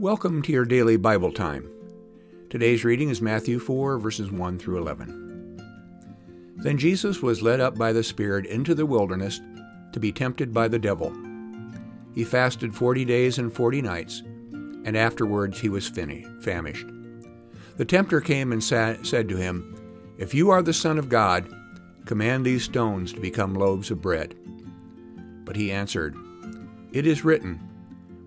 Welcome to your daily Bible time. Today's reading is Matthew 4, verses 1 through 11. Then Jesus was led up by the Spirit into the wilderness to be tempted by the devil. He fasted forty days and forty nights, and afterwards he was famished. The tempter came and said to him, If you are the Son of God, command these stones to become loaves of bread. But he answered, It is written,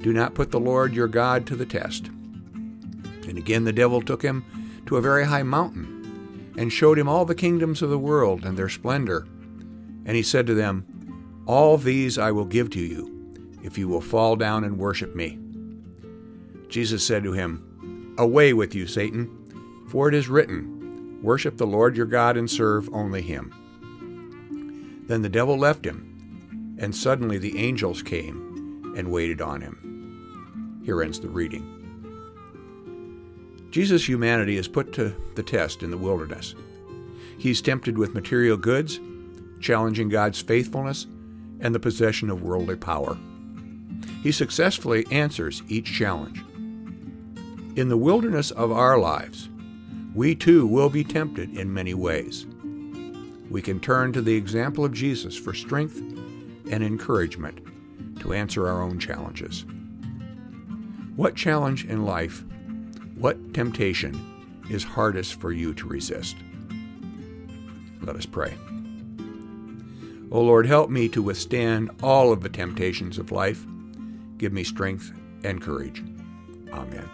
do not put the Lord your God to the test. And again the devil took him to a very high mountain and showed him all the kingdoms of the world and their splendor. And he said to them, All these I will give to you, if you will fall down and worship me. Jesus said to him, Away with you, Satan, for it is written, Worship the Lord your God and serve only him. Then the devil left him, and suddenly the angels came and waited on him. Here ends the reading. Jesus' humanity is put to the test in the wilderness. He's tempted with material goods, challenging God's faithfulness, and the possession of worldly power. He successfully answers each challenge. In the wilderness of our lives, we too will be tempted in many ways. We can turn to the example of Jesus for strength and encouragement to answer our own challenges. What challenge in life, what temptation is hardest for you to resist? Let us pray. O Lord, help me to withstand all of the temptations of life. Give me strength and courage. Amen.